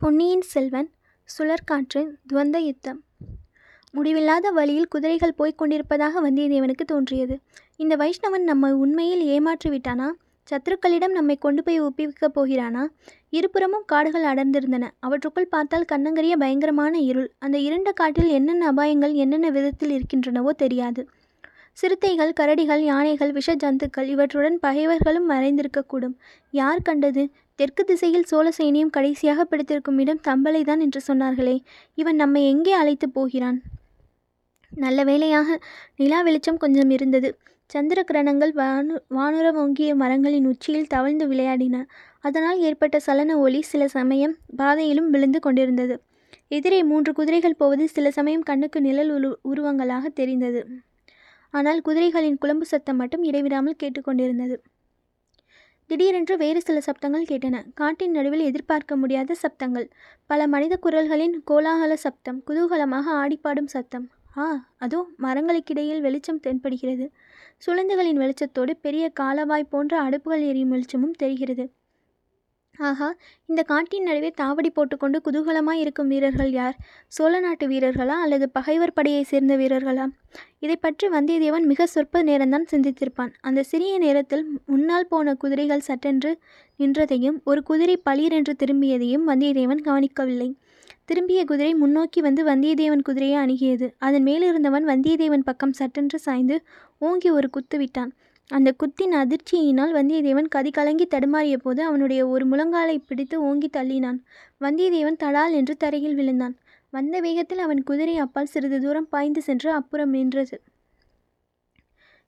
பொன்னியின் செல்வன் சுழற்காற்று துவந்த யுத்தம். முடிவில்லாத வழியில் குதிரைகள் போய்க் கொண்டிருப்பதாக வந்தியத்தேவனுக்கு தோன்றியது. இந்த வைஷ்ணவன் நம்மை உண்மையில் ஏமாற்றி விட்டானா சத்துருக்களிடம் நம்மை கொண்டு போய் ஒப்புவிக்கப் போகிறானா? இருபுறமும் காடுகள் அடர்ந்திருந்தன. அவற்றுக்குள் பார்த்தால் கண்ணங்கரிய பயங்கரமான இருள். அந்த இருண்ட காட்டில் என்னென்ன அபாயங்கள் என்னென்ன விதத்தில் இருக்கின்றனவோ தெரியாது. சிறுத்தைகள் கரடிகள் யானைகள் விஷ ஜந்துக்கள் இவற்றுடன் பகைவர்களும் மறைந்திருக்கக்கூடும். யார் கண்டது? தெற்கு திசையில் சோழ சைனியம் கடைசியாக பிடித்திருக்கும் இடம் தம்பலைதான் என்று சொன்னார்களே. இவன் நம்மை எங்கே அழைத்து போகிறான்? நல்ல வேளையாக நிலா வெளிச்சம் கொஞ்சம் இருந்தது. சந்திர கிரணங்கள் வானு வானுர ஓங்கிய மரங்களின் உச்சியில் தவழ்ந்து விளையாடின. அதனால் ஏற்பட்ட சலன ஒளி சில சமயம் பாதையிலும் விழுந்து கொண்டிருந்தது. எதிரே மூன்று குதிரைகள் போவது சில சமயம் கண்ணுக்கு நிழல் உரு உருவங்களாக தெரிந்தது. ஆனால் குதிரைகளின் குழம்பு சத்தம் மட்டும் இடைவிடாமல் கேட்டுக்கொண்டிருந்தது திடீரென்று வேறு சில சப்தங்கள் கேட்டன. காட்டின் நடுவில் எதிர்பார்க்க முடியாத சப்தங்கள். பல மனித குரல்களின் கோலாகல சப்தம் குதூகலமாக ஆடிப்பாடும் சத்தம். ஆ அதோ மரங்களுக்கிடையில் வெளிச்சம் தென்படுகிறது. சுழந்துகளின் வெளிச்சத்தோடு பெரிய காலவாய் போன்ற அடுப்புகள் எரியும் வெளிச்சமும் தெரிகிறது. ஆஹா இந்த காட்டின் நடுவே தாவடி போட்டுக்கொண்டு குதூகலமாய் இருக்கும் வீரர்கள் யார்? சோழ நாட்டு வீரர்களா அல்லது பகைவர் படையை சேர்ந்த வீரர்களா? இதை பற்றி வந்தியத்தேவன் மிக சொற்ப நேரம்தான் சிந்தித்திருப்பான். அந்த சிறிய நேரத்தில் முன்னால் போன குதிரைகள் சட்டென்று நின்றதையும் ஒரு குதிரை பளிரென்று திரும்பியதையும் வந்தியத்தேவன் கவனிக்கவில்லை. திரும்பிய குதிரை முன்னோக்கி வந்து வந்தியத்தேவன் குதிரையை அணுகியது. அதன் மேலிருந்தவன் வந்தியத்தேவன் பக்கம் சட்டென்று சாய்ந்து ஓங்கி ஒரு குத்து விட்டான். அந்த குத்தின் அதிர்ச்சியினால் வந்தியத்தேவன் கதி கலங்கி தடுமாறிய போது அவனுடைய ஒரு முழங்காலை பிடித்து ஓங்கி தள்ளினான். வந்தியத்தேவன் தடால் என்று தரையில் விழுந்தான். வந்த வேகத்தில் அவன் குதிரை அப்பால் சிறிது தூரம் பாய்ந்து சென்று அப்புறம் நின்றது.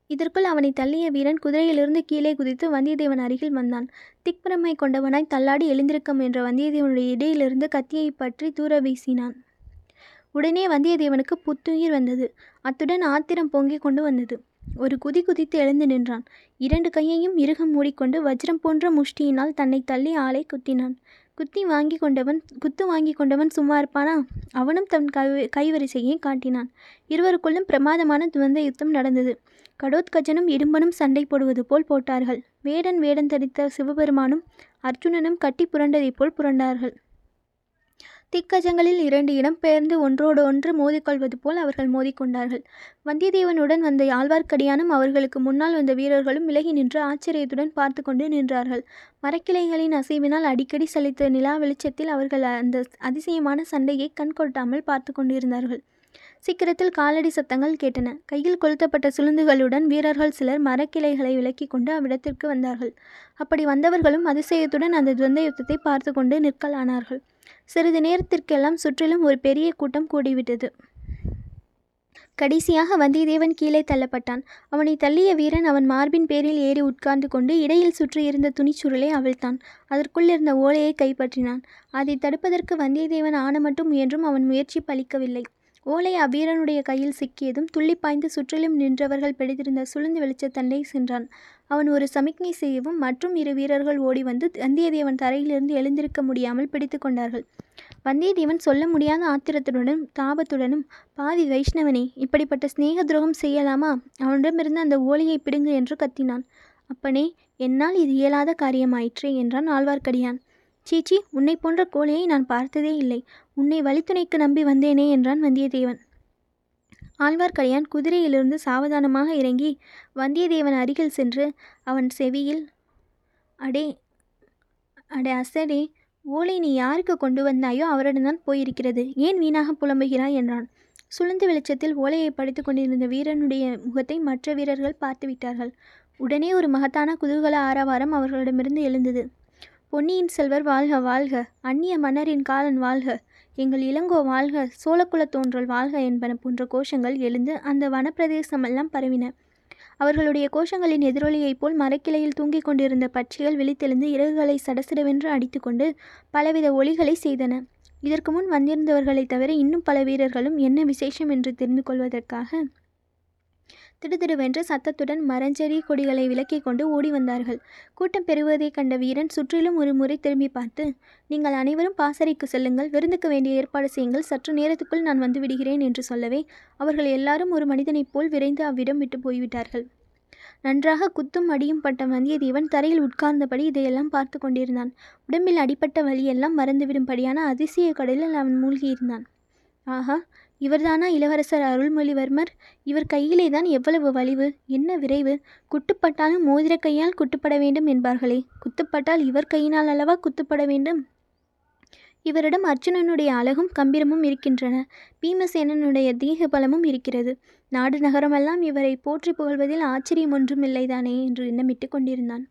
இதற்குள் அவனை தள்ளிய வீரன் குதிரையிலிருந்து கீழே குதித்து வந்தியத்தேவன் அருகில் வந்தான். திக்பிரமை கொண்டவனாய் தள்ளாடி எழுந்திருக்க முயன்ற வந்தியத்தேவனுடைய இடையிலிருந்து கத்தியை பற்றி தூர வீசினான். உடனே வந்தியத்தேவனுக்கு புத்துயிர் வந்தது. அத்துடன் ஆத்திரம் பொங்கிக் கொண்டு வந்தது. ஒரு குதி குதித்து எழுந்து நின்றான். இரண்டு கையையும் இறுகம் மூடிக்கொண்டு வஜ்ரம் போன்ற முஷ்டியினால் தன்னை தள்ளி ஆளை குத்தினான். குத்தி வாங்கி கொண்டவன் குத்து வாங்கி கொண்டவன் சும்மா இருப்பானா? அவனும் தன் கை கைவரிசையை காட்டினான். இருவருக்குள்ளும் பிரமாதமான துவந்த யுத்தம் நடந்தது. கடோத்கஜனும் இடும்பனும் சண்டை போடுவது போல் போட்டார்கள். வேடன் வேடன் தரித்த சிவபெருமானும் அர்ஜுனனும் கட்டி புரண்டதைப் போல் புரண்டார்கள். திக்கஜங்களில் இரண்டு இடம் பெயர்ந்து ஒன்றோடு ஒன்று மோதிக்கொள்வது போல் அவர்கள் மோதிக்கொண்டார்கள். வந்தியத்தேவனுடன் வந்த ஆழ்வார்க்கடியானும் அவர்களுக்கு முன்னால் வந்த வீரர்களும் விலகி நின்று ஆச்சரியத்துடன் பார்த்து கொண்டு நின்றார்கள். மரக்கிளைகளின் அசைவினால் அடிக்கடி சலித்த நிலா வெளிச்சத்தில் அவர்கள் அந்த அதிசயமான சண்டையை கண் கொட்டாமல் பார்த்து கொண்டிருந்தார்கள். சீக்கிரத்தில் காலடி சத்தங்கள் கேட்டன. கையில் கொளுத்தப்பட்ட சுளுந்துகளுடன் வீரர்கள் சிலர் மரக்கிளைகளை விலக்கி கொண்டு அவ்விடத்திற்கு வந்தார்கள். அப்படி வந்தவர்களும் அதிசயத்துடன் அந்த துவந்த யுத்தத்தை பார்த்து கொண்டு நிற்கலானார்கள். சிறிது நேரத்திற்கெல்லாம் சுற்றிலும் ஒரு பெரிய கூட்டம் கூடிவிட்டது. கடைசியாக வந்தியத்தேவன் கீழே தள்ளப்பட்டான். அவனை தள்ளிய வீரன் அவன் மார்பின் பேரில் ஏறி உட்கார்ந்து கொண்டு இடையில் சுற்றி இருந்த துணிச்சுருளை அவிழ்த்தான். அதற்குள்ளிருந்த ஓலையை கைப்பற்றினான். அதை தடுப்பதற்கு வந்தியத்தேவன் ஆன மட்டும் முயன்றும் அவன் முயற்சி பலிக்கவில்லை. ஓலை அவ்வீரனுடைய கையில் சிக்கியதும் துள்ளி பாய்ந்து சுற்றிலும் நின்றவர்கள் பிடித்திருந்த சுளுந்து வெளிச்சத்தண்டை சென்றான். அவன் ஒரு சமிக்ஞை செய்யவும் மற்றும் இரு வீரர்கள் ஓடி வந்து வந்தியத்தேவன் தரையிலிருந்து எழுந்திருக்க முடியாமல் பிடித்து கொண்டார்கள். வந்தியத்தேவன் சொல்ல முடியாத ஆத்திரத்துடனும் தாபத்துடனும் பாவி வைஷ்ணவனே இப்படிப்பட்ட சிநேக துரோகம் செய்யலாமா? அவனிடமிருந்து அந்த ஓலையை பிடுங்கு என்று கத்தினான். அப்பனே என்னால் இது இயலாத காரியமாயிற்றே என்றான் ஆழ்வார்க்கடியான். சீச்சி உன்னை போன்ற கோழையை நான் பார்த்ததே இல்லை. உன்னை வழித்துணைக்கு நம்பி வந்தேனே என்றான் வந்தியத்தேவன். ஆழ்வார்க்கடியான் குதிரையிலிருந்து சாவதானமாக இறங்கி வந்தியத்தேவன் அருகில் சென்று அவன் செவியில் அடே அடே அசடே ஓலை நீ யாருக்கு கொண்டு வந்தாயோ அவரிடம்தான் போயிருக்கிறது. ஏன் வீணாக புலம்புகிறாய்? என்றான். சுழந்து வெளிச்சத்தில் ஓலையை படித்து கொண்டிருந்த வீரனுடைய முகத்தை மற்ற வீரர்கள் பார்த்துவிட்டார்கள். உடனே ஒரு மகத்தான குதூகல ஆரவாரம் அவர்களிடமிருந்து எழுந்தது. பொன்னியின் செல்வர் வாழ்க வாழ்க. அந்நிய மன்னரின் காலன் வாழ்க. எங்கள் இளங்கோ வாழ்க. சோழக்குல தோன்றல் வாழ்க என்பன போன்ற கோஷங்கள் எழுந்து அந்த வனப்பிரதேசமெல்லாம் பரவின. அவர்களுடைய கோஷங்களின் எதிரொலியைப் போல் மரக்கிளையில் தூங்கிக் கொண்டிருந்த பட்சிகள் விழித்தெழுந்து இறகுகளை சடசடவென்று அடித்துக்கொண்டு பலவித ஒளிகளை செய்தன. இதற்கு முன் வந்திருந்தவர்களைத் தவிர இன்னும் பல வீரர்களும் என்ன விசேஷம் என்று தெரிந்து கொள்வதற்காக திடுதிடுவென்று சத்தத்துடன் மரஞ்செடி கொடிகளை விலக்கி கொண்டு ஓடி வந்தார்கள். கூட்டம் பெறுவதைக் கண்ட வீரன் சுற்றிலும் ஒரு முறை திரும்பி பார்த்து நீங்கள் அனைவரும் பாசறைக்கு செல்லுங்கள். விருந்துக்கு வேண்டிய ஏற்பாடு செய்யுங்கள். சற்று நேரத்துக்குள் நான் வந்து விடுகிறேன் என்று சொல்லவே அவர்கள் எல்லாரும் ஒரு மனிதனைப் போல் விரைந்து அவ்விடம் விட்டு போய்விட்டார்கள். நன்றாக குத்தும் அடியும் பட்ட வந்தியத்தேவன் தரையில் உட்கார்ந்தபடி இதையெல்லாம் பார்த்து கொண்டிருந்தான். உடம்பில் அடிபட்ட வலியெல்லாம் மறந்துவிடும்படியான அதிசய கடலில் அவன் மூழ்கியிருந்தான். ஆஹா இவர்தானா இளவரசர் அருள்மொழிவர்மர்? இவர் கையிலே தான் எவ்வளவு வலிவு என்ன விரைவு? குட்டுப்பட்டாலும் மோதிர கையால் குட்டுப்பட வேண்டும் என்பார்களே குத்துப்பட்டால் இவர் கையினால் அல்லவா குத்துப்பட வேண்டும்? இவரிடம் அர்ஜுனனுடைய அழகும் கம்பீரமும் இருக்கின்றன பீமசேனனுடைய தீக பலமும் இருக்கிறது. நாடு நகரமெல்லாம் இவரை போற்றி புகழ்வதில் ஆச்சரியம் ஒன்றும் இல்லைதானே என்று எண்ணமிட்டு கொண்டிருந்தான்.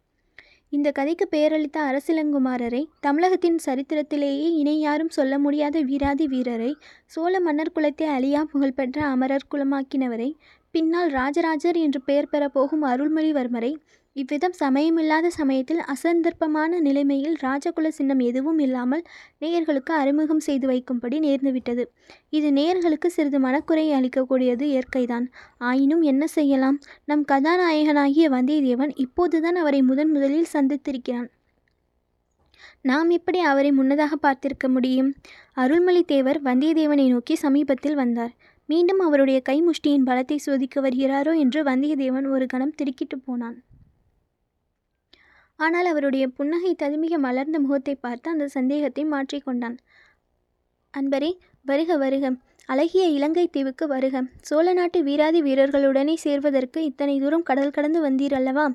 இந்த கதைக்கு பெயரளித்த அரசிலங்குமாரரை தமிழகத்தின் சரித்திரத்திலேயே இணை யாரும் சொல்ல முடியாத வீராதி வீரரை சோழ மன்னர் குலத்தை அழியா புகழ்பெற்ற அமரர் குலமாக்கினவரை பின்னால் ராஜராஜர் என்று பெயர் பெறப்போகும் அருள்மொழிவர்மரை இவ்விதம் சமயமில்லாத சமயத்தில் அசந்தர்ப்பமான நிலைமையில் ராஜகுல சின்னம் எதுவும் இல்லாமல் நேயர்களுக்கு அறிமுகம் செய்து வைக்கும்படி நேர்ந்துவிட்டது. இது நேயர்களுக்கு சிறிது மனக்குறை அளிக்கக்கூடியது இயற்கைதான். ஆயினும் என்ன செய்யலாம்? நம் கதாநாயகனாகிய வந்தியத்தேவன் இப்போதுதான் அவரை முதன் முதலில் சந்தித்திருக்கிறான். நாம் எப்படி அவரை முன்னதாக பார்த்திருக்க முடியும்? அருள்மொழி தேவர் வந்தியத்தேவனை நோக்கி சமீபத்தில் வந்தார். மீண்டும் அவருடைய கைமுஷ்டியின் பலத்தை சோதிக்க வருகிறாரோ என்று வந்தியத்தேவன் ஒரு கணம் திடுக்கிட்டு போனான். ஆனால் அவருடைய புன்னகை ததுமிக மலர்ந்த முகத்தை பார்த்து அந்த சந்தேகத்தை மாற்றிக்கொண்டான் அன்பரே வருக வருக. அழகிய இலங்கை தீவுக்கு வருக. சோழ நாட்டு வீராதி வீரர்களுடனே சேர்வதற்கு இத்தனை தூரம் கடல் கடந்து வந்தீர் அல்லவா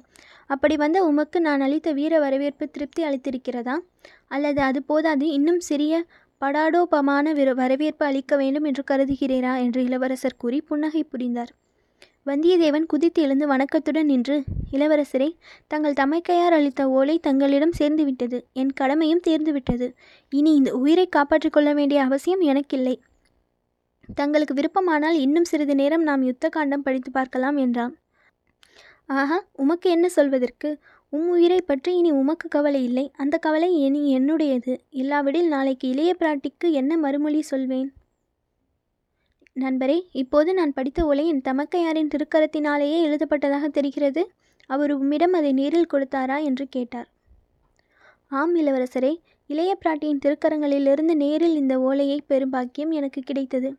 அப்படி வந்த உமக்கு நான் அளித்த வீர வரவேற்பு திருப்தி அளித்திருக்கிறதா? அல்லது அது போதாது இன்னும் சிறிய படாடோபமான வரவேற்பு அளிக்க வேண்டும் என்று கருதுகிறீரா? என்று இளவரசர் கூறி புன்னகை புரிந்தார். வந்தியத்தேவன் குதித்து எழுந்து வணக்கத்துடன் நின்று இளவரசரே தங்கள் தமைக்கையார் அளித்த ஓலை தங்களிடம் சேர்ந்துவிட்டது. என் கடமையும் தேர்ந்துவிட்டது. இனி இந்த உயிரை காப்பாற்றிக் கொள்ள வேண்டிய அவசியம் எனக்கில்லை. தங்களுக்கு விருப்பமானால் இன்னும் சிறிது நேரம் நாம் யுத்த காண்டம் படித்து பார்க்கலாம் என்றான். ஆஹா உமக்கு என்ன சொல்வதற்கு? உம் உயிரை பற்றி இனி உமக்கு கவலை இல்லை. அந்த கவலை இனி என்னுடையது. இல்லாவிடில் நாளைக்கு இளைய பிராட்டிக்கு என்ன மறுமொழி சொல்வேன்? நண்பரே இப்போது நான் படித்த ஓலை என் தமக்கையாரின் திருக்கரத்தினாலேயே எழுதப்பட்டதாக தெரிகிறது. அவர் உம்மிடம் அதை நேரில் கொடுத்தாரா என்று கேட்டார். ஆம் இளவரசரே இளைய பிராட்டியின் திருக்கரங்களிலிருந்து நேரில் இந்த ஓலையை பெரும் பாக்கியம் எனக்கு கிடைத்தது.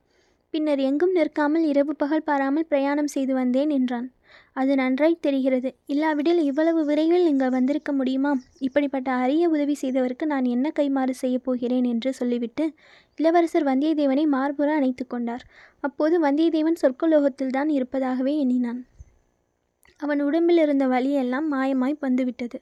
பின்னர் எங்கும் நிற்காமல் இரவு பகல் பாராமல் பிரயாணம் செய்து வந்தேன் என்றான். அது நன்றாய் தெரிகிறது. இல்லாவிடில் இவ்வளவு விரைவில் இங்கு வந்திருக்க முடியுமா? இப்படிப்பட்ட அரிய உதவி செய்தவருக்கு நான் என்ன கைமாறு செய்யப் போகிறேன் என்று சொல்லிவிட்டு இளவரசர் வந்தியத்தேவனை மார்புற அணைத்து கொண்டார். அப்போது வந்தியத்தேவன் சொர்க்கலோகத்தில்தான் இருப்பதாகவே எண்ணினான். அவன் உடம்பில் இருந்த வலியெல்லாம் மாயமாய் வந்துவிட்டது